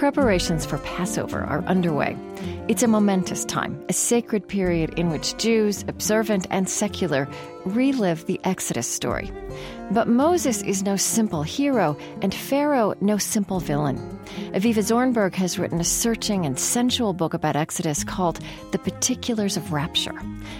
Preparations for Passover are underway. It's a momentous time, a sacred period in which Jews, observant and secular, relive the Exodus story. But Moses is no simple hero, and Pharaoh no simple villain. Avivah Zornberg has written a searching and sensual book about Exodus called The Particulars of Rapture.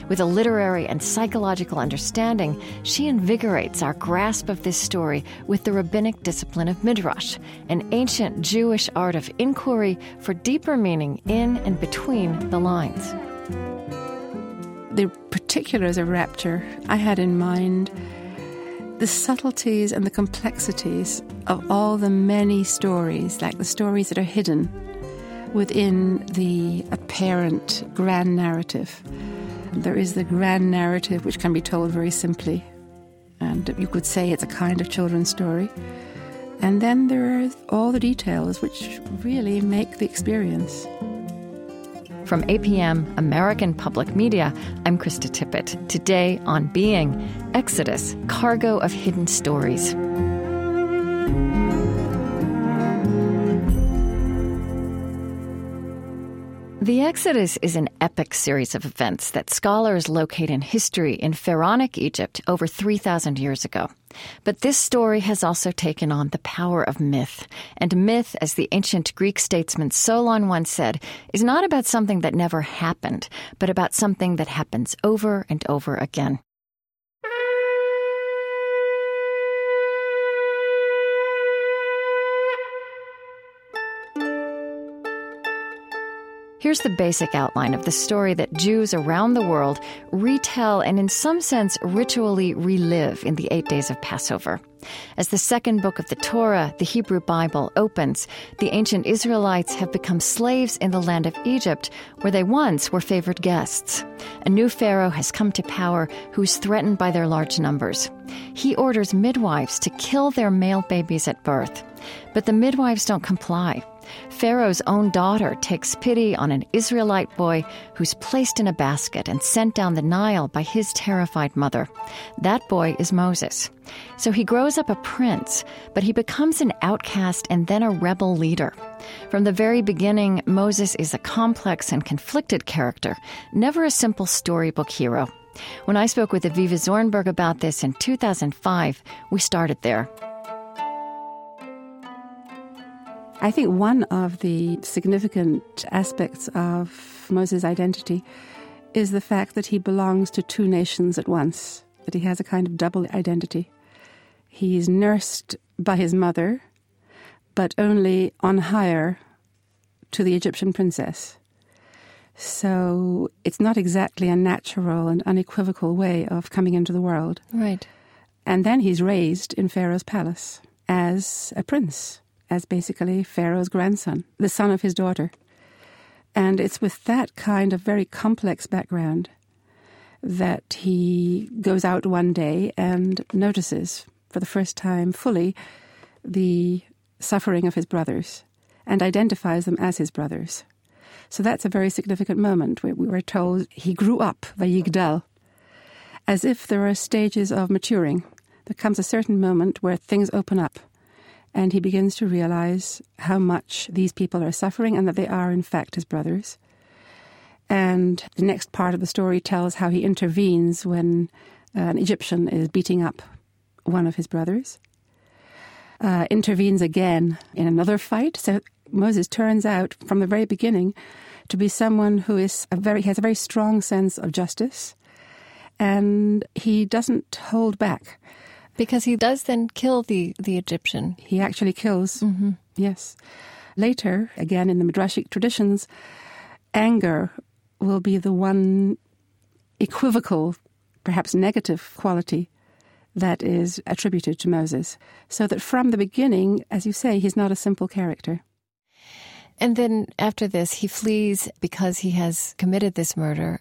With a literary and psychological understanding, she invigorates our grasp of this story with the rabbinic discipline of Midrash, an ancient Jewish art of inquiry for deeper meaning in and between the lines. The particulars of rapture I had in mind the subtleties and the complexities of all the many stories, like the stories that are hidden within the apparent grand narrative. There is the grand narrative, which can be told very simply, and you could say it's a kind of children's story. And then there are all the details which really make the experience. From APM, American Public Media, I'm Krista Tippett. Today on Being, Exodus, Cargo of Hidden Stories. The Exodus is an epic series of events that scholars locate in history in Pharaonic Egypt over 3,000 years ago. But this story has also taken on the power of myth. And myth, as the ancient Greek statesman Solon once said, is not about something that never happened, but about something that happens over and over again. Here's the basic outline of the story that Jews around the world retell and, in some sense, ritually relive in the eight days of Passover. As the second book of the Torah, the Hebrew Bible, opens, the ancient Israelites have become slaves in the land of Egypt, where they once were favored guests. A new Pharaoh has come to power who's threatened by their large numbers. He orders midwives to kill their male babies at birth. But the midwives don't comply. Pharaoh's own daughter takes pity on an Israelite boy who's placed in a basket and sent down the Nile by his terrified mother. That boy is Moses. So he grows up a prince, but he becomes an outcast and then a rebel leader. From the very beginning, Moses is a complex and conflicted character, never a simple storybook hero. When I spoke with Avivah Zornberg about this in 2005, we started there. I think one of the significant aspects of Moses' identity is the fact that he belongs to two nations at once, that he has a kind of double identity. He's nursed by his mother, but only on hire to the Egyptian princess. So it's not exactly a natural and unequivocal way of coming into the world. Right. And then he's raised in Pharaoh's palace as a prince as basically Pharaoh's grandson, the son of his daughter. And it's with that kind of very complex background that he goes out one day and notices for the first time fully the suffering of his brothers and identifies them as his brothers. So that's a very significant moment we were told he grew up, Vayigdal, as if there are stages of maturing. There comes a certain moment where things open up and he begins to realize how much these people are suffering and that they are, in fact, his brothers. And the next part of the story tells how he intervenes when an Egyptian is beating up one of his brothers. Uh, intervenes again in another fight. So Moses turns out from the very beginning to be someone who is a very has a very strong sense of justice, and he doesn't hold back. Because he does then kill the, the Egyptian. He actually kills, mm-hmm. yes. Later, again in the Midrashic traditions, anger will be the one equivocal, perhaps negative quality that is attributed to Moses. So that from the beginning, as you say, he's not a simple character. And then after this, he flees because he has committed this murder.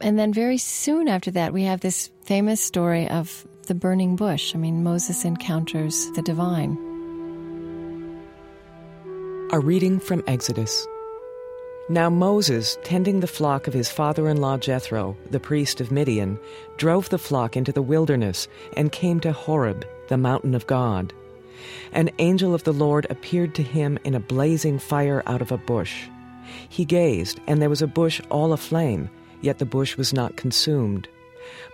And then very soon after that, we have this famous story of the burning bush. I mean, Moses encounters the divine. A reading from Exodus. Now Moses, tending the flock of his father in law Jethro, the priest of Midian, drove the flock into the wilderness and came to Horeb, the mountain of God. An angel of the Lord appeared to him in a blazing fire out of a bush. He gazed, and there was a bush all aflame, yet the bush was not consumed.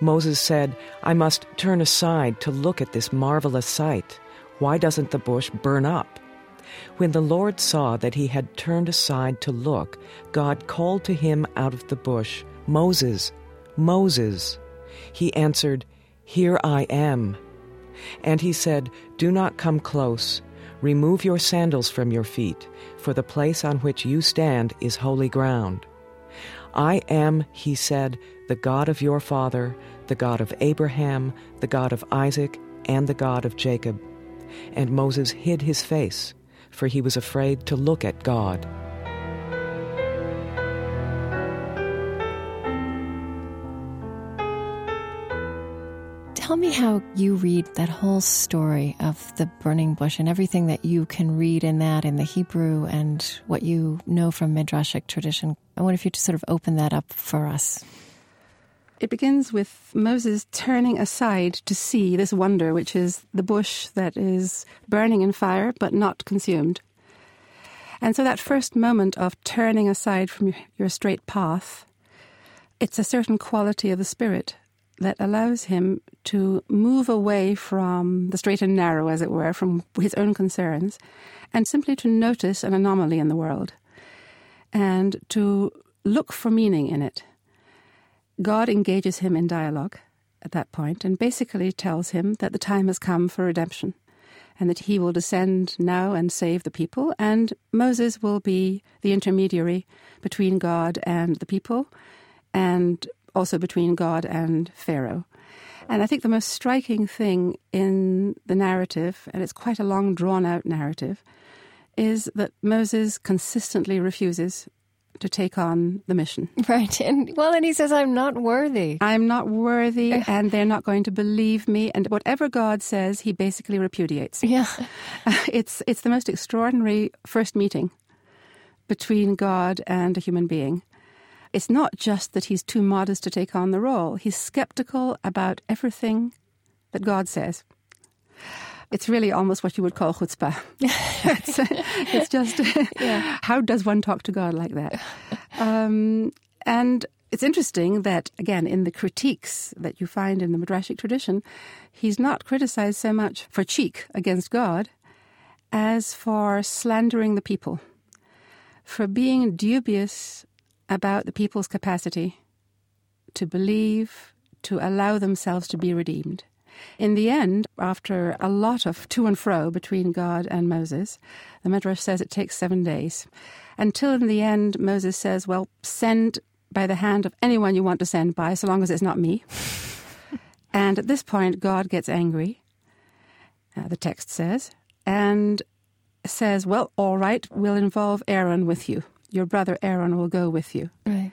Moses said, I must turn aside to look at this marvelous sight. Why doesn't the bush burn up? When the Lord saw that he had turned aside to look, God called to him out of the bush, Moses, Moses. He answered, Here I am. And he said, Do not come close. Remove your sandals from your feet, for the place on which you stand is holy ground. I am, he said, the God of your father, the God of Abraham, the God of Isaac, and the God of Jacob. And Moses hid his face, for he was afraid to look at God. Tell me how you read that whole story of the burning bush and everything that you can read in that in the Hebrew and what you know from Midrashic tradition. I wonder if you just sort of open that up for us. It begins with Moses turning aside to see this wonder, which is the bush that is burning in fire but not consumed. And so that first moment of turning aside from your straight path, it's a certain quality of the spirit that allows him to move away from the straight and narrow, as it were, from his own concerns, and simply to notice an anomaly in the world and to look for meaning in it. God engages him in dialogue at that point and basically tells him that the time has come for redemption and that he will descend now and save the people, and Moses will be the intermediary between God and the people and also between God and Pharaoh. And I think the most striking thing in the narrative, and it's quite a long, drawn out narrative, is that Moses consistently refuses to take on the mission. Right. And well, and he says, I'm not worthy. I'm not worthy, and they're not going to believe me. And whatever God says, he basically repudiates. Yeah. It's, it's the most extraordinary first meeting between God and a human being. It's not just that he's too modest to take on the role, he's skeptical about everything that God says. It's really almost what you would call chutzpah. it's, it's, just, yeah. how does one talk to God like that? Um, and it's interesting that, again, in the critiques that you find in the Midrashic tradition, he's not criticized so much for cheek against God as for slandering the people, for being dubious about the people's capacity to believe, to allow themselves to be redeemed. In the end, after a lot of to and fro between God and Moses, the Midrash says it takes seven days. Until in the end, Moses says, Well, send by the hand of anyone you want to send by, so long as it's not me. and at this point, God gets angry, uh, the text says, and says, Well, all right, we'll involve Aaron with you your brother Aaron will go with you. Right.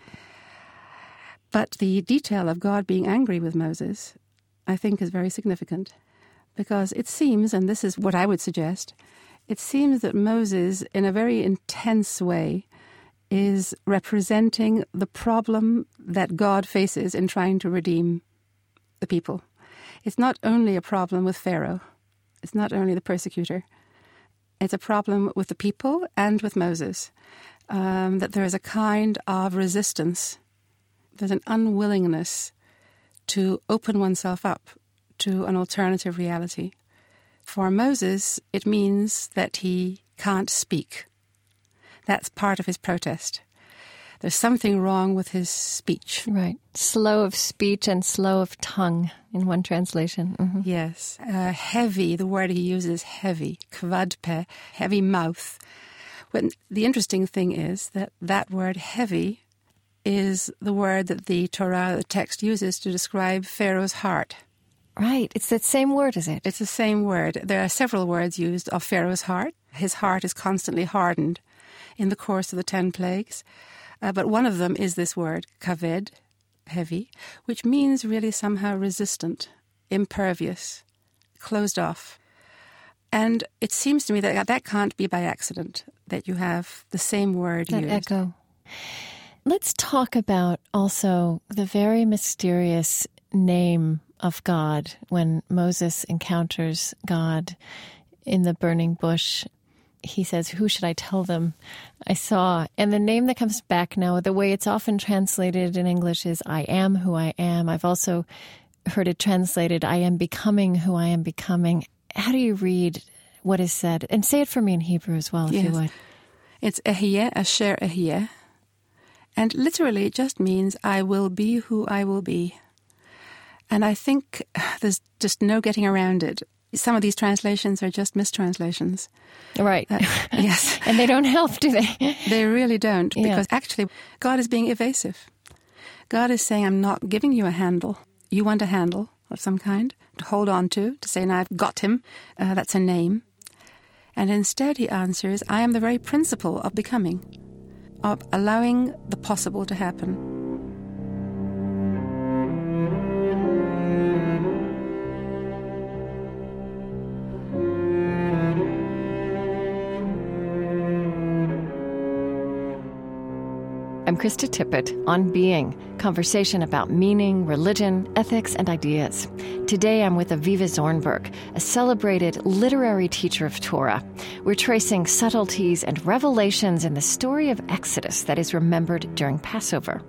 But the detail of God being angry with Moses, I think, is very significant because it seems, and this is what I would suggest, it seems that Moses, in a very intense way, is representing the problem that God faces in trying to redeem the people. It's not only a problem with Pharaoh, it's not only the persecutor, it's a problem with the people and with Moses um, that there is a kind of resistance, there's an unwillingness to open oneself up to an alternative reality. For Moses, it means that he can't speak. That's part of his protest. There's something wrong with his speech. Right. Slow of speech and slow of tongue in one translation. Mm-hmm. Yes. Uh, heavy, the word he uses, heavy. Kvadpe, heavy mouth. But the interesting thing is that that word heavy is the word that the Torah, the text, uses to describe Pharaoh's heart. Right. It's that same word, is it? It's the same word. There are several words used of Pharaoh's heart. His heart is constantly hardened in the course of the ten plagues. Uh, but one of them is this word, kaved, heavy, which means really somehow resistant, impervious, closed off. And it seems to me that that can't be by accident, that you have the same word that used. echo. Let's talk about also the very mysterious name of God when Moses encounters God in the burning bush, he says, Who should I tell them I saw? And the name that comes back now, the way it's often translated in English is I am who I am. I've also heard it translated, I am becoming who I am becoming. How do you read what is said? And say it for me in Hebrew as well, if Yes. you would. It's Ehyeh Asher Ehyeh. And literally it just means I will be who I will be. And I think there's just no getting around it. Some of these translations are just mistranslations. Right. Uh, yes, and they don't help, do they? they really don't, Yeah. because actually God is being evasive. God is saying, I'm not giving you a handle. You want a handle of some kind to hold on to, to say, now I've got him. Uh, that's a name. And instead, he answers, I am the very principle of becoming, of allowing the possible to happen. I'm Krista Tippett on Being, conversation about meaning, religion, ethics, and ideas. Today I'm with Avivah Zornberg, a celebrated literary teacher of Torah. We're tracing subtleties and revelations in the story of Exodus that is remembered during Passover.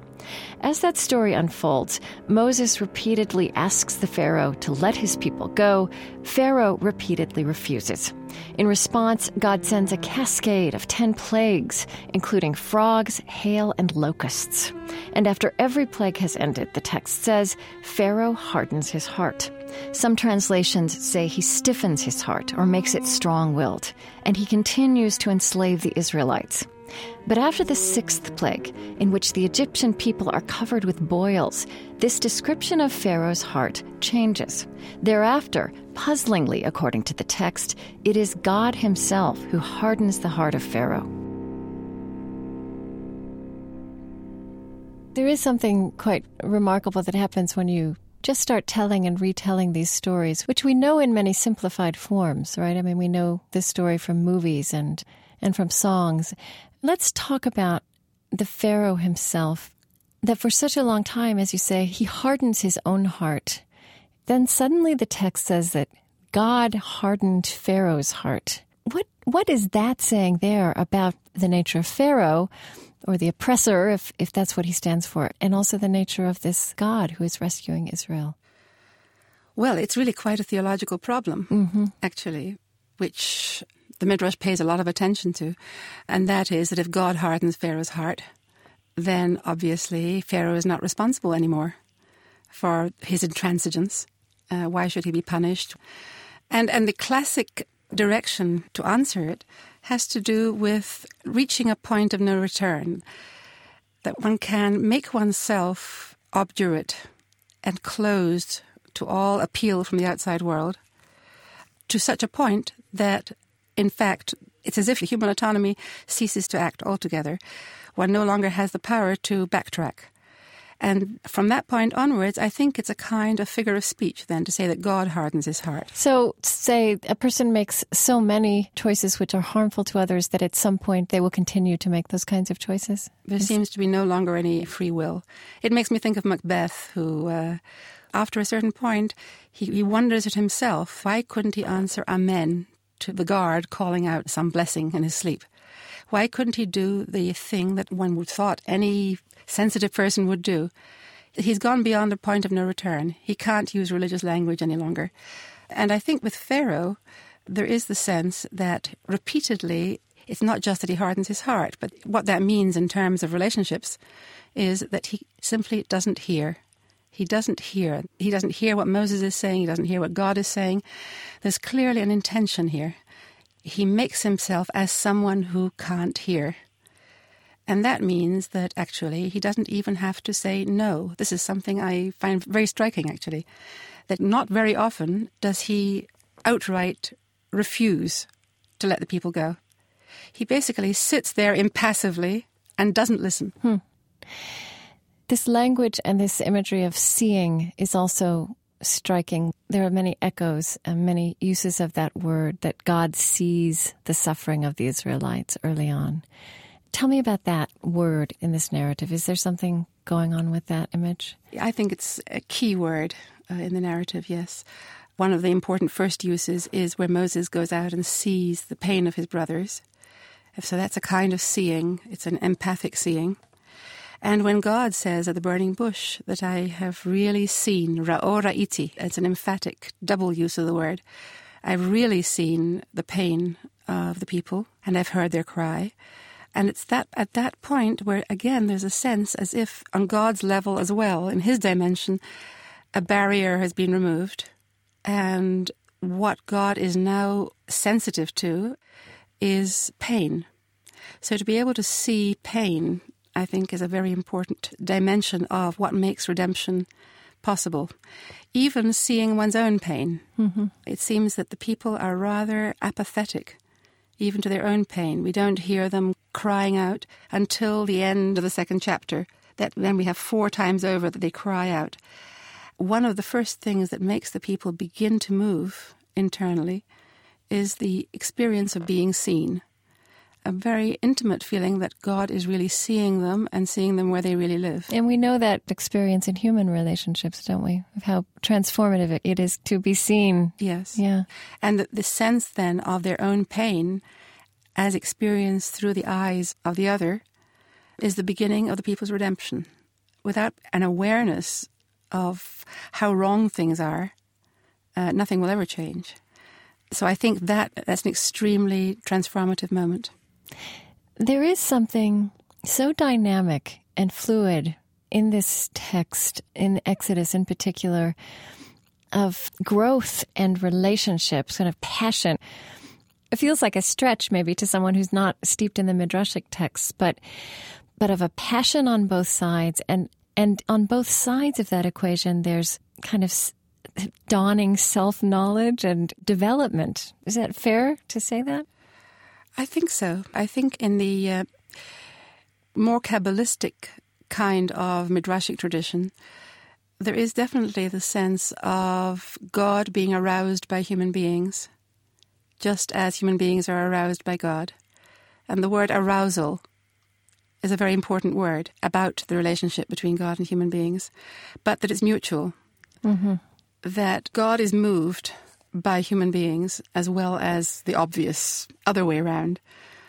As that story unfolds, Moses repeatedly asks the Pharaoh to let his people go. Pharaoh repeatedly refuses. In response, God sends a cascade of ten plagues, including frogs, hail, and locusts. And after every plague has ended, the text says, Pharaoh hardens his heart. Some translations say he stiffens his heart or makes it strong willed, and he continues to enslave the Israelites. But after the sixth plague, in which the Egyptian people are covered with boils, this description of Pharaoh's heart changes. Thereafter, puzzlingly according to the text, it is God Himself who hardens the heart of Pharaoh. There is something quite remarkable that happens when you just start telling and retelling these stories, which we know in many simplified forms, right? I mean, we know this story from movies and, and from songs. Let's talk about the Pharaoh himself, that for such a long time, as you say, he hardens his own heart. Then suddenly the text says that God hardened Pharaoh's heart. What, what is that saying there about the nature of Pharaoh? or the oppressor, if, if that's what he stands for, and also the nature of this God who is rescuing Israel. Well, it's really quite a theological problem, mm-hmm. actually, which the Midrash pays a lot of attention to. And that is that if God hardens Pharaoh's heart, then obviously Pharaoh is not responsible anymore for his intransigence. Uh, why should he be punished? And, and the classic direction to answer it has to do with reaching a point of no return. That one can make oneself obdurate and closed to all appeal from the outside world to such a point that, in fact, it's as if human autonomy ceases to act altogether. One no longer has the power to backtrack. And from that point onwards, I think it's a kind of figure of speech then to say that God hardens his heart. So, say a person makes so many choices which are harmful to others that at some point they will continue to make those kinds of choices. There seems to be no longer any free will. It makes me think of Macbeth, who, uh, after a certain point, he, he wonders at himself why couldn't he answer Amen the guard calling out some blessing in his sleep? Why couldn't he do the thing that one would thought any sensitive person would do? He's gone beyond the point of no return. He can't use religious language any longer. And I think with Pharaoh, there is the sense that repeatedly it's not just that he hardens his heart, but what that means in terms of relationships is that he simply doesn't hear. He doesn't hear. He doesn't hear what Moses is saying. He doesn't hear what God is saying. There's clearly an intention here. He makes himself as someone who can't hear. And that means that actually he doesn't even have to say no. This is something I find very striking, actually, that not very often does he outright refuse to let the people go. He basically sits there impassively and doesn't listen. Hmm. This language and this imagery of seeing is also striking. There are many echoes and many uses of that word that God sees the suffering of the Israelites early on. Tell me about that word in this narrative. Is there something going on with that image? I think it's a key word uh, in the narrative, yes. one of the important first uses is where Moses goes out and sees the pain of his brothers. So that's a kind of seeing, it's an empathic seeing. And when God says at the burning bush that I have really seen, ra'ora iti, it's an emphatic double use of the word, I've really seen the pain of the people and I've heard their cry. And it's that at that point where again there's a sense as if on God's level as well, in his dimension, a barrier has been removed. And what God is now sensitive to is pain. So to be able to see pain, I think, is a very important dimension of what makes redemption possible. Even seeing one's own pain. Mm-hmm. It seems that the people are rather apathetic, even to their own pain. We don't hear them crying out until the end of the second chapter. That then we have four times over that they cry out. One of the first things that makes the people begin to move internally is the experience of being seen a very intimate feeling that God is really seeing them and seeing them where they really live. And we know that experience in human relationships, don't we? Of how transformative it is to be seen. Yes. Yeah. And the, the sense then of their own pain as experienced through the eyes of the other is the beginning of the people's redemption. Without an awareness of how wrong things are, uh, nothing will ever change. So I think that that's an extremely transformative moment. There is something so dynamic and fluid in this text, in Exodus in particular, of growth and relationships, kind of passion. It feels like a stretch maybe to someone who's not steeped in the midrashic texts, but but of a passion on both sides, and and on both sides of that equation, there's kind of dawning self knowledge and development. Is that fair to say that? I think so. I think in the uh, more Kabbalistic kind of Midrashic tradition, there is definitely the sense of God being aroused by human beings, just as human beings are aroused by God. And the word arousal is a very important word about the relationship between God and human beings, but that it's mutual. Mm-hmm. That God is moved by human beings as well as the obvious other way around.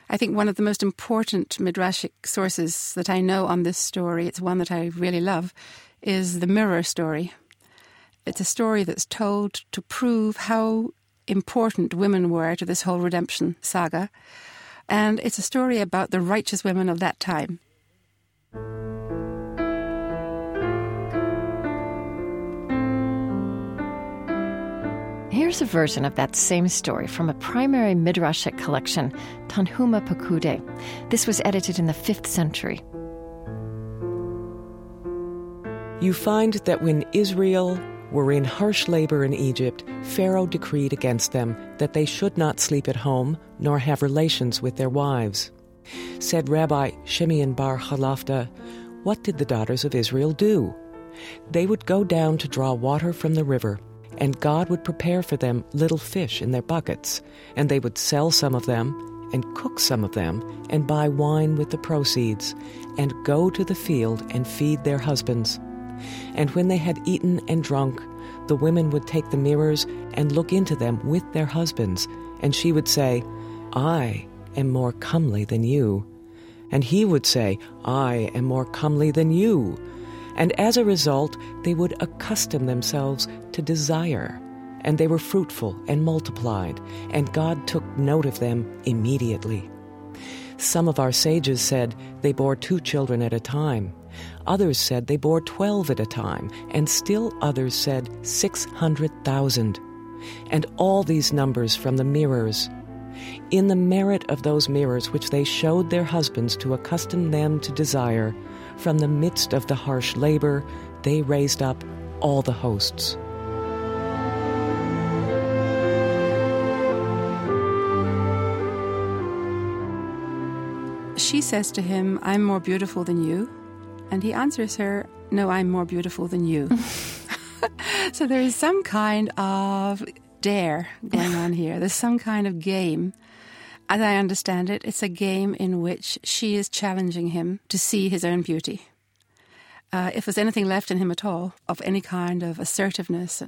I think one of the most important midrashic sources that I know on this story, it's one that I really love, is the mirror story. It's a story that's told to prove how important women were to this whole redemption saga. And it's a story about the righteous women of that time. Here's a version of that same story from a primary Midrashic collection, Tanhuma Pekudei. This was edited in the 5th century. You find that when Israel were in harsh labor in Egypt, Pharaoh decreed against them that they should not sleep at home nor have relations with their wives. Said Rabbi Shimeon bar Chalafta, What did the daughters of Israel do? They would go down to draw water from the river and God would prepare for them little fish in their buckets, and they would sell some of them, and cook some of them, and buy wine with the proceeds, and go to the field and feed their husbands. And when they had eaten and drunk, the women would take the mirrors and look into them with their husbands, and she would say, I am more comely than you. And he would say, I am more comely than you and as a result, they would accustom themselves to desire. And they were fruitful and multiplied, and God took note of them immediately. Some of our sages said they bore two children at a time. Others said they bore twelve at a time, and still others said six hundred thousand. And all these numbers from the mirrors. In the merit of those mirrors which they showed their husbands to accustom them to desire, from the midst of the harsh labor, they raised up all the hosts. She says to him, I'm more beautiful than you. And he answers her, No, I'm more beautiful than you. so there is some kind of dare going on here. There's some kind of game as I understand it, it's a game in which she is challenging him to see his own beauty. uh, if there's anything left in him at all of any kind of assertiveness,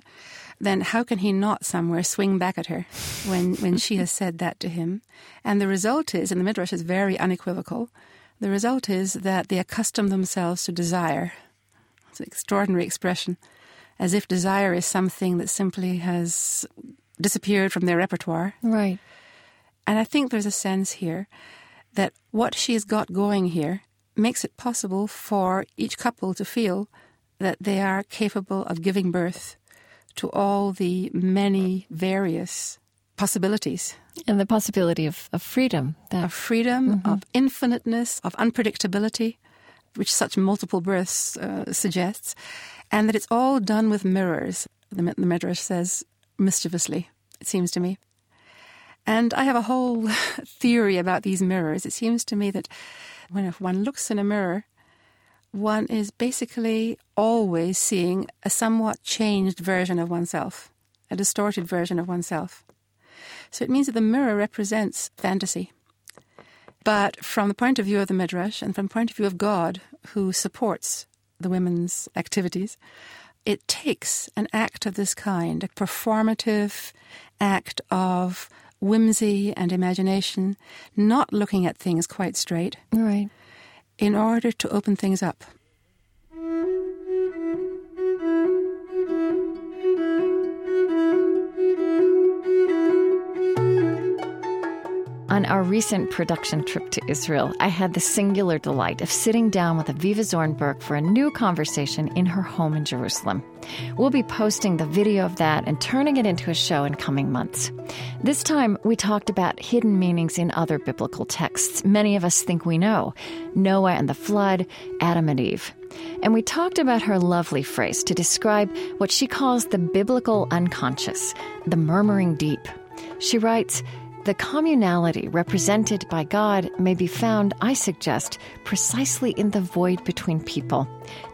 then how can he not somewhere swing back at her when, when she has said that to him? And the result is, and the Midrash is very unequivocal, the result is that they accustom themselves to desire. It's an extraordinary expression, as if desire is something that simply has disappeared from their repertoire. Right. And I think there's a sense here that what she's got going here makes it possible for each couple to feel that they are capable of giving birth to all the many various possibilities. And the possibility of, of freedom. That, of freedom, mm-hmm. of infiniteness, of unpredictability, which such multiple births uh, suggests, and that it's all done with mirrors, the, the Midrash says mischievously, it seems to me. And I have a whole theory about these mirrors. It seems to me that when one looks in a mirror, one is basically always seeing a somewhat changed version of oneself, a distorted version of oneself. So it means that the mirror represents fantasy. But from the point of view of the Midrash and from the point of view of God, who supports the women's activities, it takes an act of this kind, a performative act of whimsy and imagination, not looking at things quite straight. Right. In order to open things up. On our recent production trip to Israel, I had the singular delight of sitting down with Avivah Zornberg for a new conversation in her home in Jerusalem. We'll be posting the video of that and turning it into a show in coming months. This time, we talked about hidden meanings in other biblical texts many of us think we know Noah and the flood, Adam and Eve. And we talked about her lovely phrase to describe what she calls the biblical unconscious, the murmuring deep. She writes, the communality represented by God may be found, I suggest, precisely in the void between people.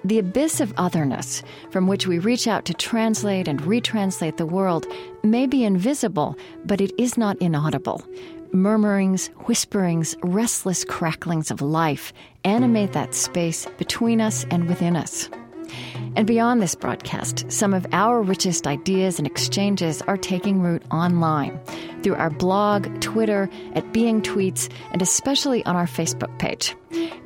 The abyss of otherness, from which we reach out to translate and retranslate the world, may be invisible, but it is not inaudible. Murmurings, whisperings, restless cracklings of life animate that space between us and within us. And beyond this broadcast, some of our richest ideas and exchanges are taking root online through our blog, Twitter, at Being Tweets, and especially on our Facebook page.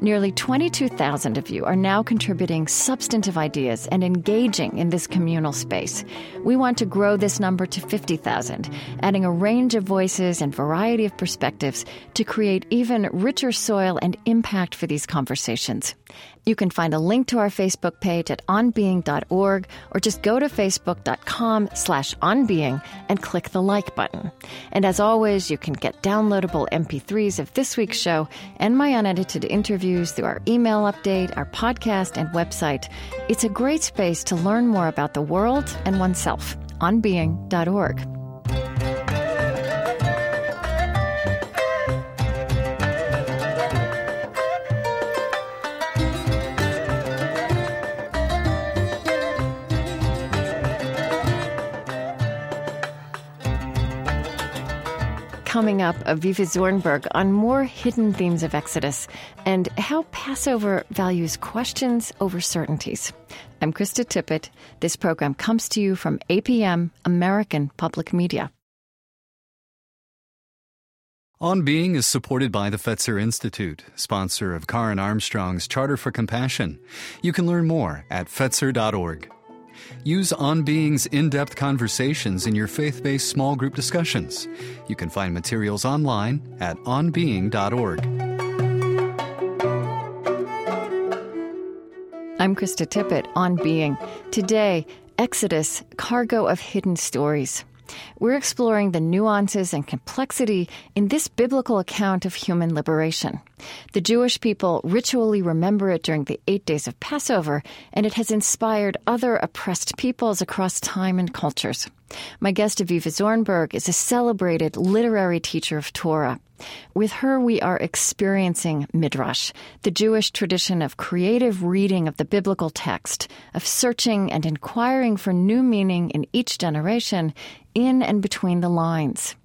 Nearly 22,000 of you are now contributing substantive ideas and engaging in this communal space. We want to grow this number to 50,000, adding a range of voices and variety of perspectives to create even richer soil and impact for these conversations. You can find a link to our Facebook page at onbeing.org or just go to facebook.com slash onbeing and click the like button. And as always, you can get downloadable MP3s of this week's show and my unedited interviews through our email update, our podcast, and website. It's a great space to learn more about the world and oneself. onbeing.org. coming up, Avivah Zornberg, on more hidden themes of Exodus and how Passover values questions over certainties. I'm Krista Tippett. This program comes to you from APM, American Public Media. On Being is supported by the Fetzer Institute, sponsor of Karen Armstrong's Charter for Compassion. You can learn more at Fetzer.org. Use On Being's in depth conversations in your faith based small group discussions. You can find materials online at onbeing.org. I'm Krista Tippett on Being. Today, Exodus Cargo of Hidden Stories. We're exploring the nuances and complexity in this biblical account of human liberation. The Jewish people ritually remember it during the eight days of Passover, and it has inspired other oppressed peoples across time and cultures. My guest, Avivah Zornberg, is a celebrated literary teacher of Torah. With her, we are experiencing Midrash, the Jewish tradition of creative reading of the biblical text, of searching and inquiring for new meaning in each generation, in and between the lines.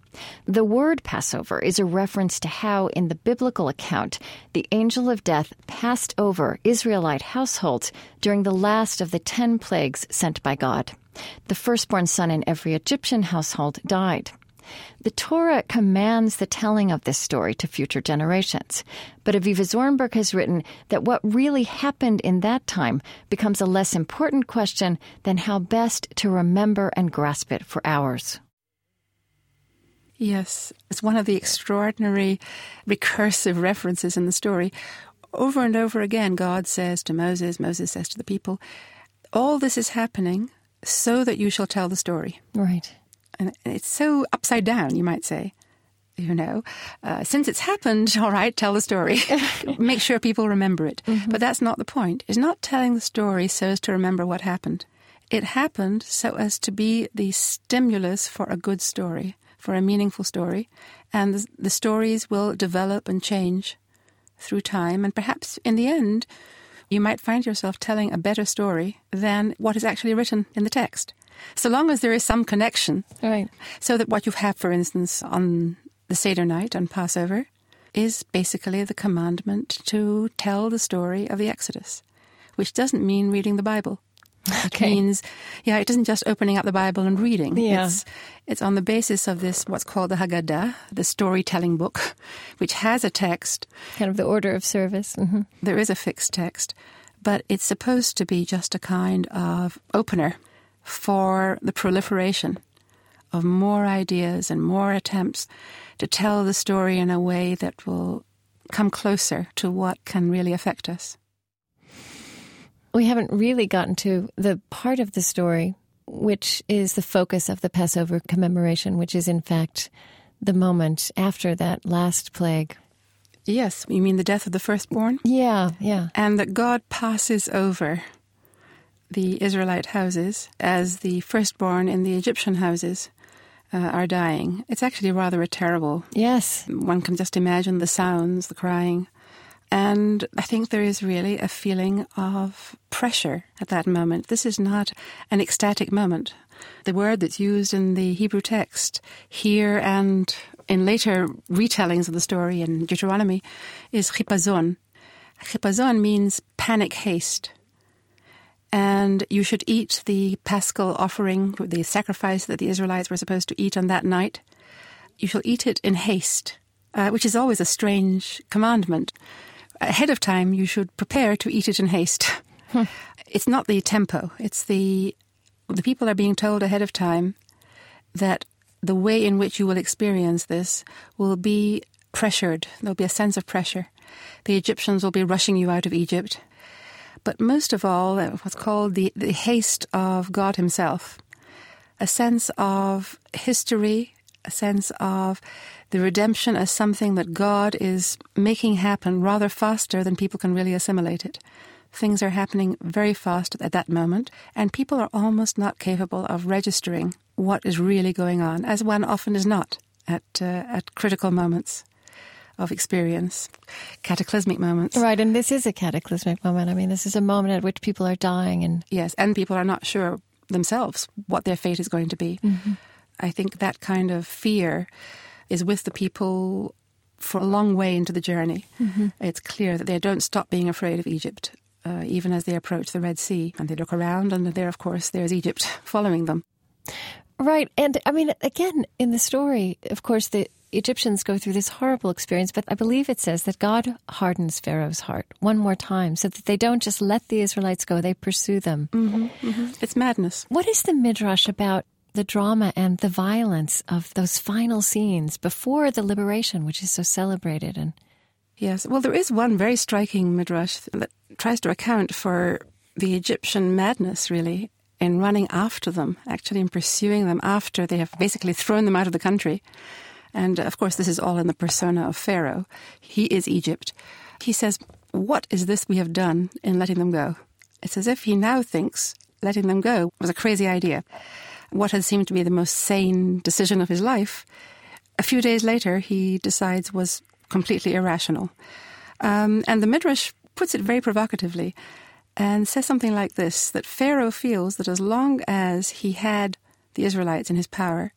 The word Passover is a reference to how, in the biblical account, the angel of death passed over Israelite households during the last of the ten plagues sent by God. The firstborn son in every Egyptian household died. The Torah commands the telling of this story to future generations. But Avivah Zornberg has written that what really happened in that time becomes a less important question than how best to remember and grasp it for ours. Yes, it's one of the extraordinary recursive references in the story. Over and over again, God says to Moses, Moses says to the people, All this is happening so that you shall tell the story. Right. And it's so upside down, you might say. You know, uh, since it's happened, all right, tell the story. Make sure people remember it. Mm-hmm. But that's not the point. It's not telling the story so as to remember what happened. It happened so as to be the stimulus for a good story for a meaningful story, and the, the stories will develop and change through time, and perhaps in the end, you might find yourself telling a better story than what is actually written in the text. So long as there is some connection. Right. So that what you have, for instance, on the Seder night, on Passover, is basically the commandment to tell the story of the Exodus, which doesn't mean reading the Bible. Okay. It means, yeah, it isn't just opening up the Bible and reading. Yeah. It's, it's on the basis of this, what's called the Haggadah, the storytelling book, which has a text. Kind of the order of service. Mm-hmm. There is a fixed text, but it's supposed to be just a kind of opener for the proliferation of more ideas and more attempts to tell the story in a way that will come closer to what can really affect us we haven't really gotten to the part of the story which is the focus of the Passover commemoration, which is in fact the moment after that last plague. Yes, you mean the death of the firstborn? Yeah, yeah. And that God passes over the Israelite houses as the firstborn in the Egyptian houses uh, are dying. It's actually rather a terrible. Yes. One can just imagine the sounds, the crying. And I think there is really a feeling of pressure at that moment. This is not an ecstatic moment. The word that's used in the Hebrew text here and in later retellings of the story in Deuteronomy is chipazon. Chipazon means panic haste. And you should eat the paschal offering, the sacrifice that the Israelites were supposed to eat on that night. You shall eat it in haste, uh, which is always a strange commandment ahead of time, you should prepare to eat it in haste. Hmm. It's not the tempo, it's the the people are being told ahead of time that the way in which you will experience this will be pressured. There'll be a sense of pressure. The Egyptians will be rushing you out of Egypt. But most of all, uh, what's called the, the haste of God Himself, a sense of history, a sense of the redemption as something that God is making happen rather faster than people can really assimilate it. Things are happening very fast at that moment, and people are almost not capable of registering what is really going on, as one often is not at uh, at critical moments of experience, cataclysmic moments. Right, and this is a cataclysmic moment. I mean, this is a moment at which people are dying, and yes, and people are not sure themselves what their fate is going to be. Mm-hmm. I think that kind of fear is with the people for a long way into the journey. Mm-hmm. It's clear that they don't stop being afraid of Egypt, uh, even as they approach the Red Sea. And they look around, and there, of course, there's Egypt following them. Right. And I mean, again, in the story, of course, the Egyptians go through this horrible experience, but I believe it says that God hardens Pharaoh's heart one more time so that they don't just let the Israelites go, they pursue them. Mm-hmm, mm-hmm. It's madness. What is the Midrash about the drama and the violence of those final scenes before the liberation, which is so celebrated. And yes, well, there is one very striking midrash that tries to account for the Egyptian madness, really, in running after them, actually in pursuing them after they have basically thrown them out of the country. And of course, this is all in the persona of Pharaoh. He is Egypt. He says, What is this we have done in letting them go? It's as if he now thinks letting them go was a crazy idea what had seemed to be the most sane decision of his life, a few days later he decides was completely irrational. Um, and the Midrash puts it very provocatively and says something like this that Pharaoh feels that as long as he had the Israelites in his power,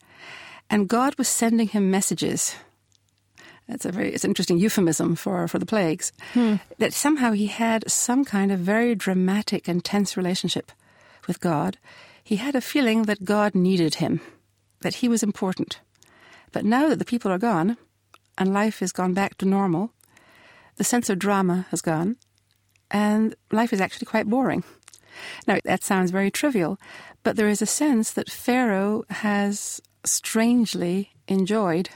And God was sending him messages. That's a very it's an interesting euphemism for, for the plagues. Hmm. That somehow he had some kind of very dramatic and tense relationship with God. He had a feeling that God needed him, that he was important. But now that the people are gone and life has gone back to normal, the sense of drama has gone, and life is actually quite boring. Now, that sounds very trivial, but there is a sense that Pharaoh has strangely enjoyed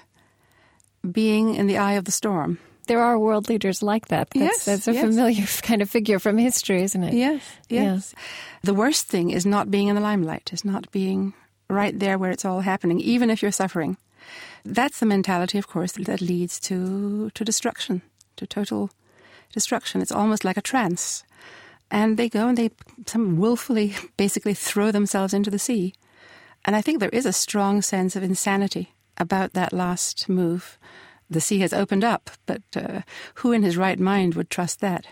being in the eye of the storm. There are world leaders like that. That's, yes, that's a yes. familiar kind of figure from history, isn't it? Yes, yes. The worst thing is not being in the limelight, is not being right there where it's all happening, even if you're suffering. That's the mentality, of course, that leads to, to destruction, to total destruction. It's almost like a trance. And they go and they some willfully basically throw themselves into the sea. And I think there is a strong sense of insanity about that last move. The sea has opened up, but uh, who in his right mind would trust that?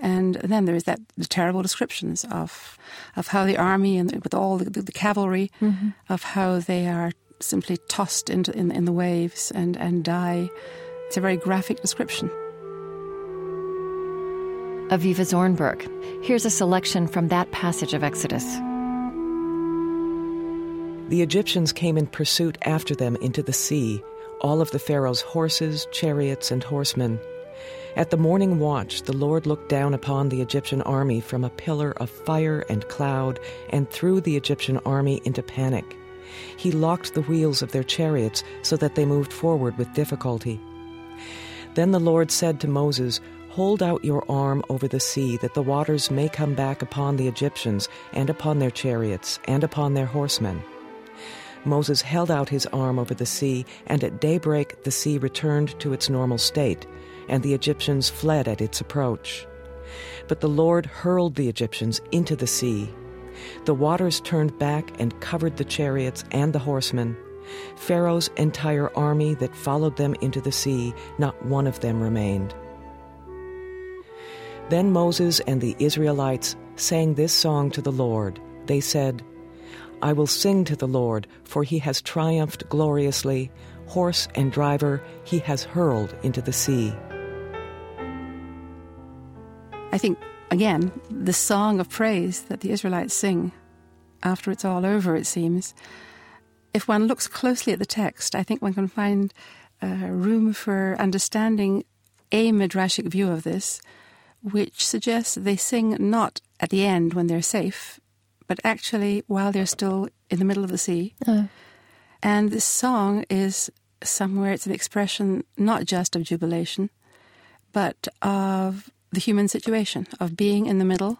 And then there is that the terrible descriptions of of how the army and with all the, the cavalry mm-hmm. of how they are simply tossed into in, in the waves and and die. It's a very graphic description. Avivah Zornberg. Here's a selection from that passage of Exodus. The Egyptians came in pursuit after them into the sea, all of the Pharaoh's horses, chariots, and horsemen. At the morning watch, the Lord looked down upon the Egyptian army from a pillar of fire and cloud and threw the Egyptian army into panic. He locked the wheels of their chariots so that they moved forward with difficulty. Then the Lord said to Moses, Hold out your arm over the sea, that the waters may come back upon the Egyptians, and upon their chariots, and upon their horsemen. Moses held out his arm over the sea, and at daybreak the sea returned to its normal state, and the Egyptians fled at its approach. But the Lord hurled the Egyptians into the sea. The waters turned back and covered the chariots and the horsemen. Pharaoh's entire army that followed them into the sea, not one of them remained. Then Moses and the Israelites sang this song to the Lord. They said, I will sing to the Lord, for he has triumphed gloriously. Horse and driver he has hurled into the sea. I think, again, the song of praise that the Israelites sing after it's all over, it seems, if one looks closely at the text, I think one can find uh, room for understanding a midrashic view of this which suggests they sing not at the end when they're safe, but actually while they're still in the middle of the sea. Uh. And this song is somewhere, it's an expression not just of jubilation, but of the human situation, of being in the middle,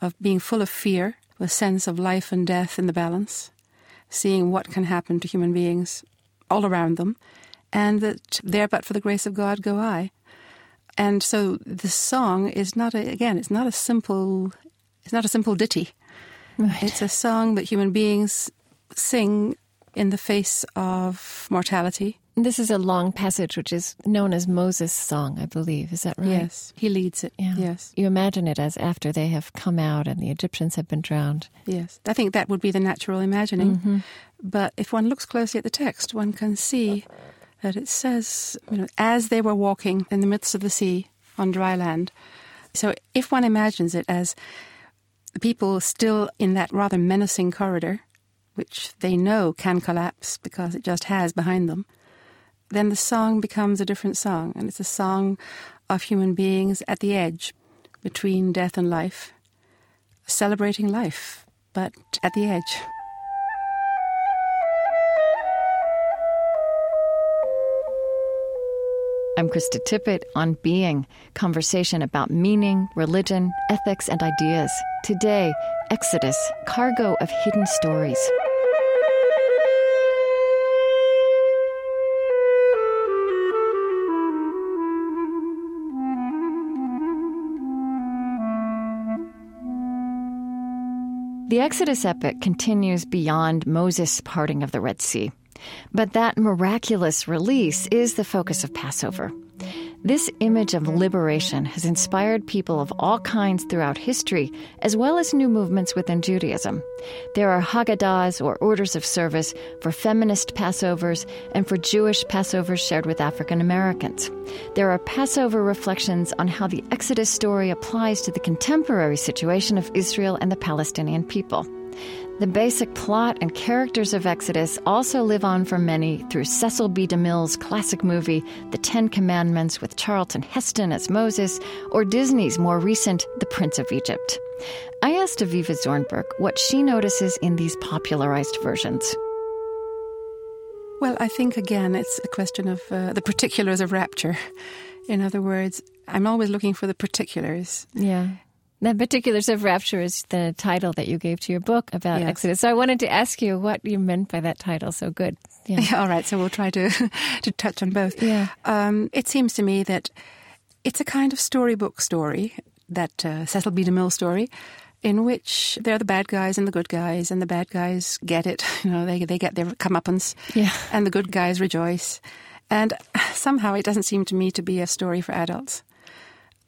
of being full of fear, a sense of life and death in the balance, seeing what can happen to human beings all around them, and that there but for the grace of God go I. And so the song is not a, again, it's not a simple, it's not a simple ditty. Right. It's a song that human beings sing in the face of mortality. This is a long passage which is known as Moses' song, I believe. Is that right? Yes, he leads it. Yeah. Yes. You imagine it as after they have come out and the Egyptians have been drowned. Yes. I think that would be the natural imagining. Mm-hmm. But if one looks closely at the text, one can see that it says, you know, as they were walking in the midst of the sea on dry land. So if one imagines it as people still in that rather menacing corridor, which they know can collapse because it just has behind them, then the song becomes a different song. And it's a song of human beings at the edge between death and life, celebrating life, but at the edge. I'm Krista Tippett on Being, conversation about meaning, religion, ethics, and ideas. Today, Exodus, cargo of hidden stories. The Exodus epic continues beyond Moses' parting of the Red Sea. But that miraculous release is the focus of Passover. This image of liberation has inspired people of all kinds throughout history, as well as new movements within Judaism. There are Haggadahs, or orders of service, for feminist Passovers and for Jewish Passovers shared with African Americans. There are Passover reflections on how the Exodus story applies to the contemporary situation of Israel and the Palestinian people. The basic plot and characters of Exodus also live on for many through Cecil B. DeMille's classic movie, The Ten Commandments, with Charlton Heston as Moses, or Disney's more recent The Prince of Egypt. I asked Avivah Zornberg what she notices in these popularized versions. Well, I think again it's a question of uh, the particulars of rapture. In other words, I'm always looking for the particulars. Yeah. The particulars of rapture is the title that you gave to your book about yes. Exodus. So I wanted to ask you what you meant by that title. So good. Yeah. yeah all right. So we'll try to to touch on both. Yeah. Um, it seems to me that it's a kind of storybook story, that uh, Cecil B. DeMille story, in which there are the bad guys and the good guys, and the bad guys get it. You know, they they get their comeuppance, yeah. and the good guys rejoice. And somehow it doesn't seem to me to be a story for adults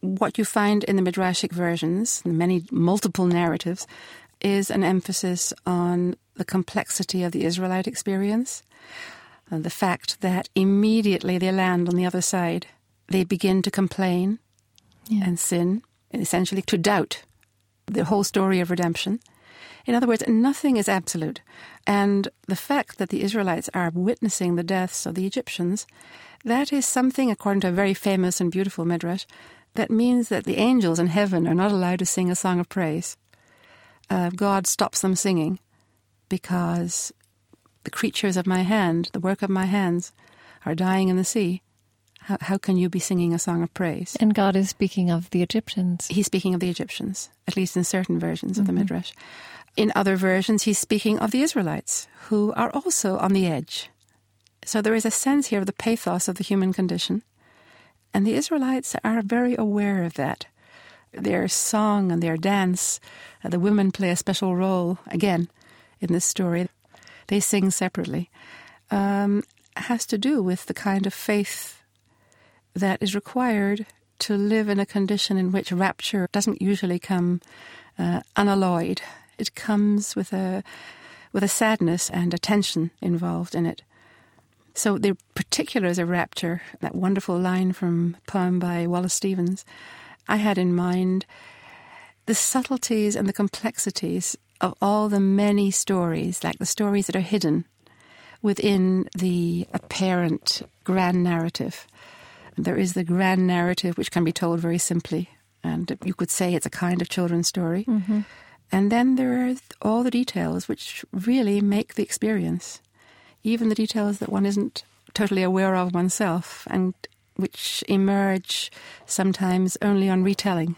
what you find in the Midrashic versions, the many multiple narratives, is an emphasis on the complexity of the Israelite experience, and the fact that immediately they land on the other side, they begin to complain yeah. and sin, and essentially to doubt the whole story of redemption. In other words, nothing is absolute. And the fact that the Israelites are witnessing the deaths of the Egyptians, that is something, according to a very famous and beautiful midrash, that means that the angels in heaven are not allowed to sing a song of praise. Uh, God stops them singing because the creatures of my hand, the work of my hands, are dying in the sea. How, how can you be singing a song of praise? And God is speaking of the Egyptians. He's speaking of the Egyptians, at least in certain versions mm-hmm. of the mm-hmm. Midrash. In other versions, he's speaking of the Israelites, who are also on the edge. So there is a sense here of the pathos of the human condition and the Israelites are very aware of that. Their song and their dance, uh, the women play a special role, again, in this story. They sing separately. Um, has to do with the kind of faith that is required to live in a condition in which rapture doesn't usually come uh, unalloyed. It comes with a with a sadness and a tension involved in it. So the particulars of rapture, that wonderful line from a poem by Wallace Stevens, I had in mind the subtleties and the complexities of all the many stories, like the stories that are hidden within the apparent grand narrative. There is the grand narrative, which can be told very simply, and you could say it's a kind of children's story. Mm-hmm. And then there are all the details which really make the experience even the details that one isn't totally aware of oneself and which emerge sometimes only on retelling.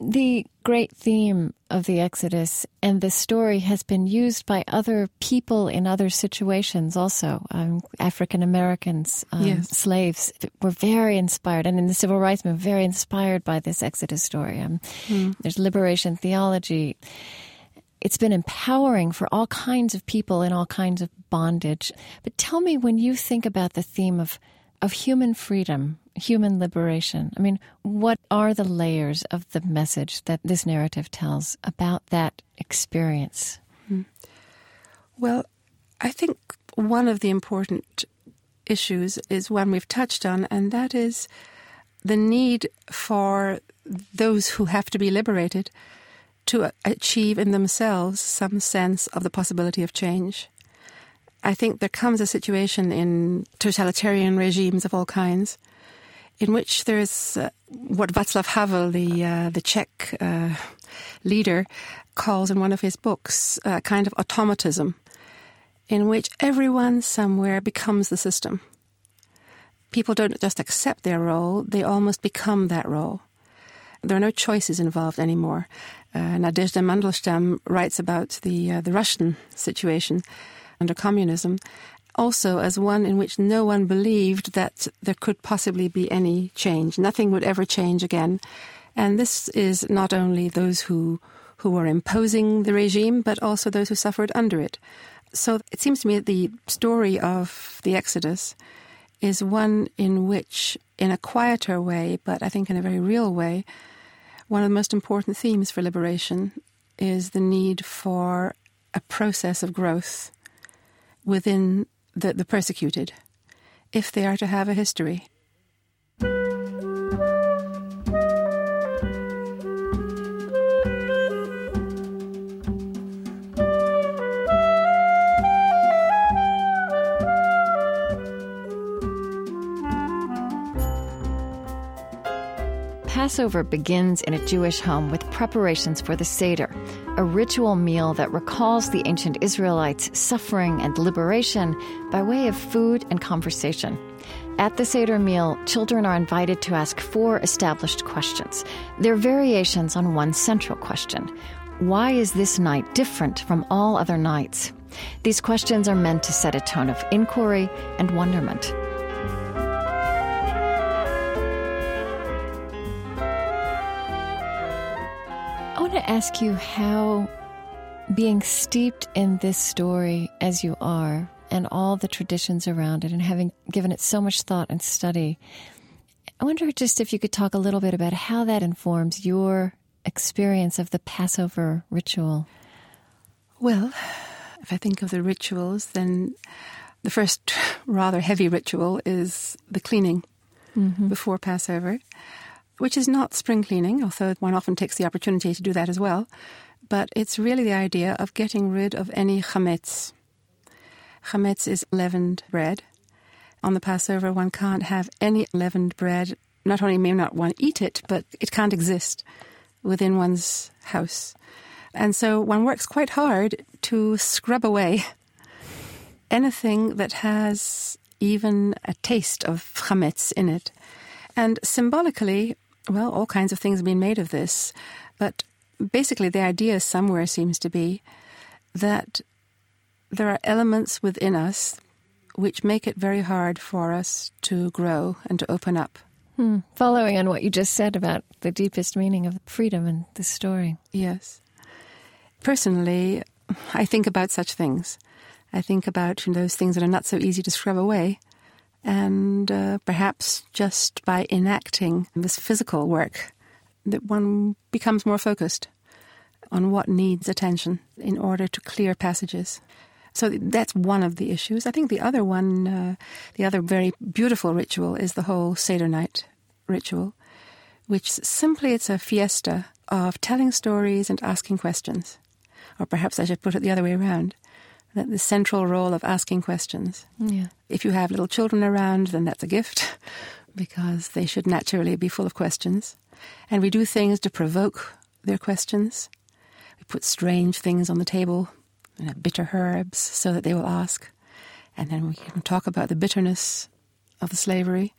The great theme of the Exodus and the story has been used by other people in other situations also. Um, African Americans, um, yes. slaves, were very inspired, and in the civil rights movement, very inspired by this Exodus story. Um, mm. There's liberation theology it's been empowering for all kinds of people in all kinds of bondage. But tell me when you think about the theme of of human freedom, human liberation. I mean, what are the layers of the message that this narrative tells about that experience? Hmm. Well, I think one of the important issues is one we've touched on, and that is the need for those who have to be liberated to achieve in themselves some sense of the possibility of change. I think there comes a situation in totalitarian regimes of all kinds in which there's uh, what Václav Havel, the uh, the Czech uh, leader, calls in one of his books a kind of automatism, in which everyone somewhere becomes the system. People don't just accept their role; they almost become that role. There are no choices involved anymore. Uh, Nadezhda Mandelstam writes about the uh, the Russian situation under communism, also as one in which no one believed that there could possibly be any change. Nothing would ever change again, and this is not only those who who were imposing the regime, but also those who suffered under it. So it seems to me that the story of the Exodus is one in which, in a quieter way, but I think in a very real way, one of the most important themes for liberation is the need for a process of growth within the, the persecuted if they are to have a history. Passover begins in a Jewish home with preparations for the Seder, a ritual meal that recalls the ancient Israelites' suffering and liberation by way of food and conversation. At the Seder meal, children are invited to ask four established questions. They're variations on one central question Why is this night different from all other nights? These questions are meant to set a tone of inquiry and wonderment. To ask you how being steeped in this story as you are and all the traditions around it and having given it so much thought and study, I wonder just if you could talk a little bit about how that informs your experience of the Passover ritual. Well, if I think of the rituals, then the first rather heavy ritual is the cleaning mm-hmm. before Passover which is not spring cleaning, although one often takes the opportunity to do that as well. But it's really the idea of getting rid of any chametz. Chametz is leavened bread. On the Passover, one can't have any leavened bread. Not only may not one eat it, but it can't exist within one's house. And so one works quite hard to scrub away anything that has even a taste of chametz in it. And symbolically, well, all kinds of things have been made of this, but basically the idea somewhere seems to be that there are elements within us which make it very hard for us to grow and to open up. Hmm. Following on what you just said about the deepest meaning of freedom in the story. Yes. Personally, I think about such things. I think about you know, those things that are not so easy to scrub away and uh, perhaps just by enacting this physical work, that one becomes more focused on what needs attention in order to clear passages. So that's one of the issues. I think the other one, uh, the other very beautiful ritual is the whole Seder night ritual, which simply it's a fiesta of telling stories and asking questions. Or perhaps I should put it the other way around that the central role of asking questions. Yeah. If you have little children around, then that's a gift because they should naturally be full of questions. And we do things to provoke their questions. We put strange things on the table, you know, bitter herbs, so that they will ask. And then we can talk about the bitterness of the slavery.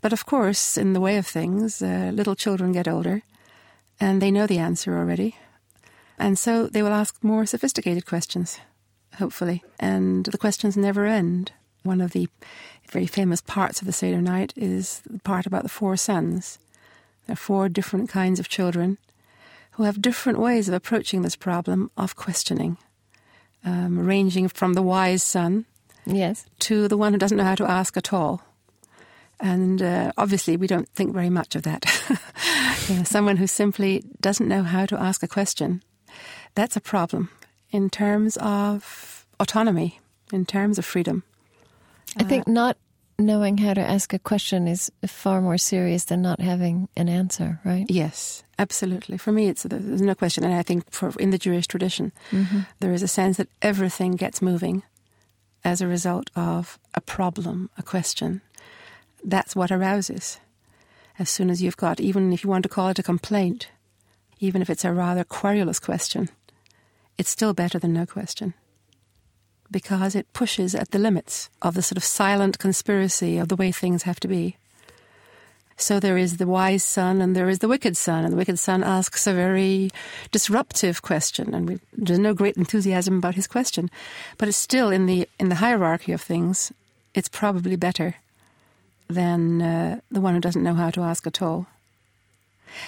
But of course, in the way of things, uh, little children get older and they know the answer already. And so they will ask more sophisticated questions hopefully. And the questions never end. One of the very famous parts of the Seder night is the part about the four sons. There are four different kinds of children who have different ways of approaching this problem of questioning, um, ranging from the wise son yes. to the one who doesn't know how to ask at all. And uh, obviously, we don't think very much of that. you know, someone who simply doesn't know how to ask a question, that's a problem in terms of autonomy, in terms of freedom. I think uh, not knowing how to ask a question is far more serious than not having an answer, right? Yes, absolutely. For me, it's there's no question, and I think for in the Jewish tradition, mm-hmm. there is a sense that everything gets moving as a result of a problem, a question. That's what arouses. As soon as you've got, even if you want to call it a complaint, even if it's a rather querulous question, it's still better than no question. Because it pushes at the limits of the sort of silent conspiracy of the way things have to be. So there is the wise son and there is the wicked son, and the wicked son asks a very disruptive question, and we, there's no great enthusiasm about his question, but it's still in the in the hierarchy of things, it's probably better than uh, the one who doesn't know how to ask at all.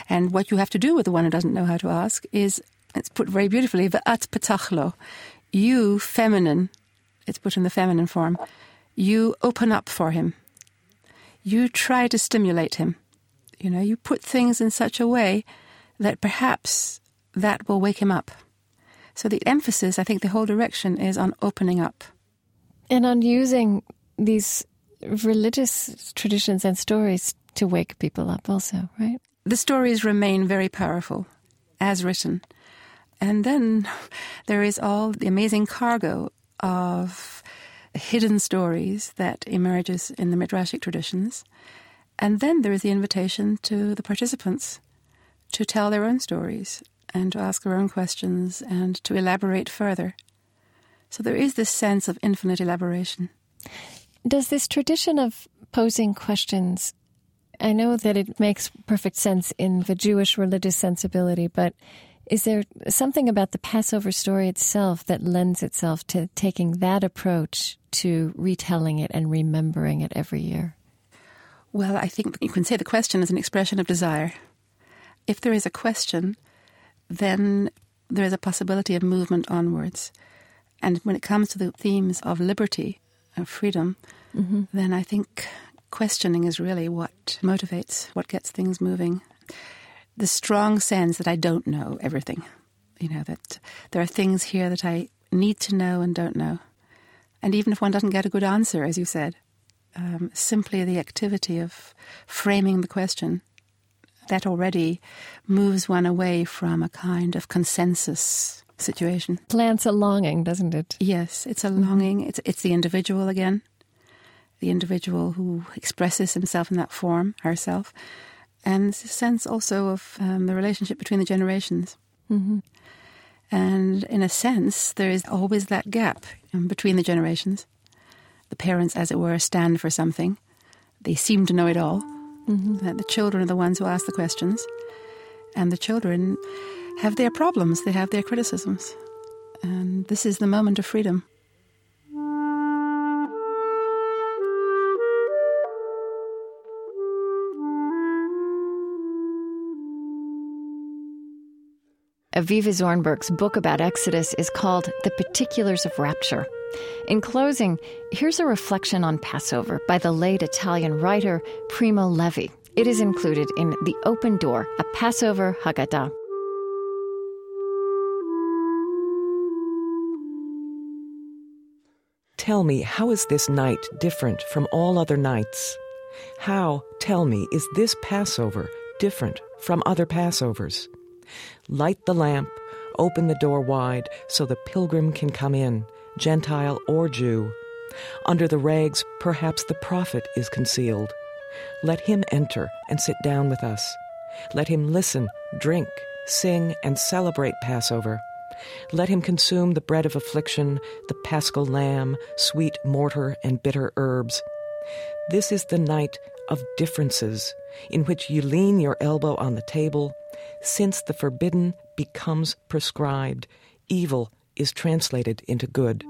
And what you have to do with the one who doesn't know how to ask is it's put very beautifully, v'at petachlo. You, feminine, it's put in the feminine form. You open up for him. you try to stimulate him. You know, you put things in such a way that perhaps that will wake him up. So the emphasis, I think the whole direction is on opening up. And on using these religious traditions and stories to wake people up, also, right? The stories remain very powerful as written. And then there is all the amazing cargo of hidden stories that emerges in the Midrashic traditions. And then there is the invitation to the participants to tell their own stories and to ask their own questions and to elaborate further. So there is this sense of infinite elaboration. Does this tradition of posing questions, I know that it makes perfect sense in the Jewish religious sensibility, but is there something about the Passover story itself that lends itself to taking that approach to retelling it and remembering it every year? Well, I think you can say the question is an expression of desire. If there is a question, then there is a possibility of movement onwards. And when it comes to the themes of liberty and freedom, mm-hmm. then I think questioning is really what motivates, what gets things moving. The strong sense that I don't know everything, you know, that there are things here that I need to know and don't know. And even if one doesn't get a good answer, as you said, um, simply the activity of framing the question that already moves one away from a kind of consensus situation. Plants a longing, doesn't it? Yes, it's a longing. It's it's the individual again, the individual who expresses himself in that form, herself, and a sense also of um, the relationship between the generations. Mm-hmm. And in a sense, there is always that gap um, between the generations. The parents, as it were, stand for something. They seem to know it all Mm-hmm. That the children are the ones who ask the questions, and the children have their problems, they have their criticisms. And this is the moment of freedom. Avivah Zornberg's book about Exodus is called The Particulars of Rapture. In closing, here's a reflection on Passover by the late Italian writer Primo Levi. It is included in The Open Door, a Passover Haggadah. Tell me, how is this night different from all other nights? How, tell me, is this Passover different from other Passovers? Light the lamp, open the door wide so the pilgrim can come in Gentile or Jew. Under the rags, perhaps the prophet is concealed. Let him enter and sit down with us. Let him listen, drink, sing, and celebrate Passover. Let him consume the bread of affliction, the paschal lamb, sweet mortar, and bitter herbs. This is the night of differences, in which you lean your elbow on the table, since the forbidden becomes prescribed, evil is translated into good.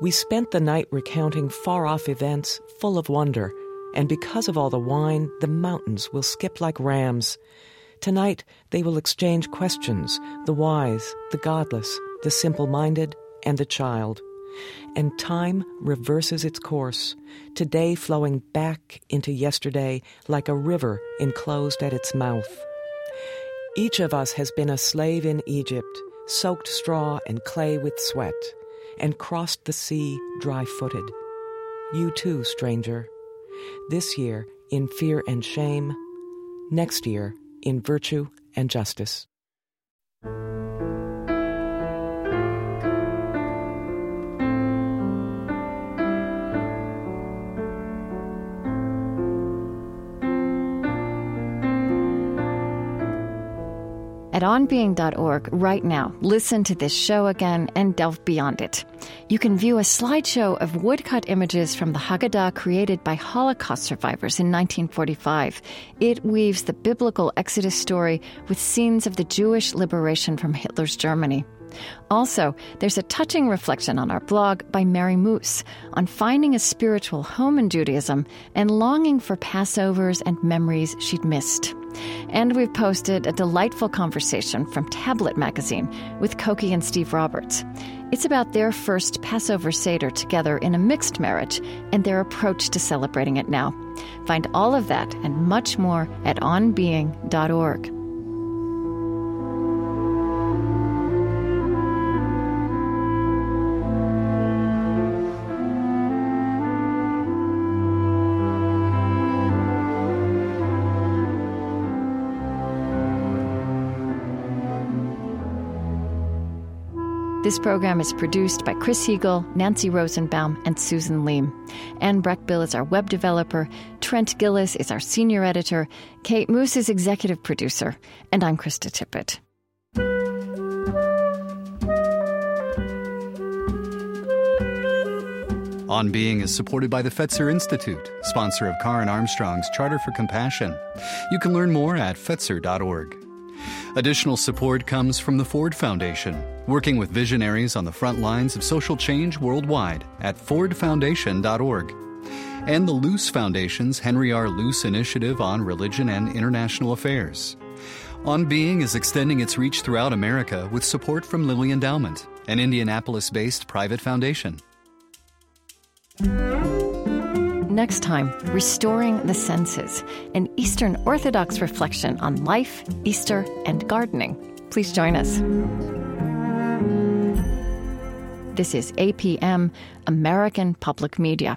We spent the night recounting far off events full of wonder, and because of all the wine, the mountains will skip like rams. Tonight they will exchange questions the wise, the godless, the simple minded, and the child. And time reverses its course, today flowing back into yesterday like a river enclosed at its mouth. Each of us has been a slave in Egypt soaked straw and clay with sweat, and crossed the sea dry footed. You too, stranger. This year in fear and shame, next year in virtue and justice. At onbeing.org right now. Listen to this show again and delve beyond it. You can view a slideshow of woodcut images from the Haggadah created by Holocaust survivors in 1945. It weaves the biblical Exodus story with scenes of the Jewish liberation from Hitler's Germany. Also, there's a touching reflection on our blog by Mary Moose on finding a spiritual home in Judaism and longing for Passovers and memories she'd missed. And we've posted a delightful conversation from Tablet magazine with Cokie and Steve Roberts. It's about their first Passover Seder together in a mixed marriage and their approach to celebrating it now. Find all of that and much more at onbeing.org. This program is produced by Chris Heagle, Nancy Rosenbaum, and Susan Leem. Anne Breckbill is our web developer. Trent Gilliss is our senior editor. Kate Moos is executive producer. And I'm Krista Tippett. On Being is supported by the Fetzer Institute, sponsor of Karen Armstrong's Charter for Compassion. You can learn more at fetzer.org. Additional support comes from the Ford Foundation, working with visionaries on the front lines of social change worldwide at fordfoundation.org. And the Luce Foundation's Henry R. Luce Initiative on Religion and International Affairs. On Being is extending its reach throughout America with support from Lilly Endowment, an Indianapolis based private foundation. Next time, Restoring the Senses, an Eastern Orthodox reflection on life, Easter, and gardening. Please join us. This is APM, American Public Media.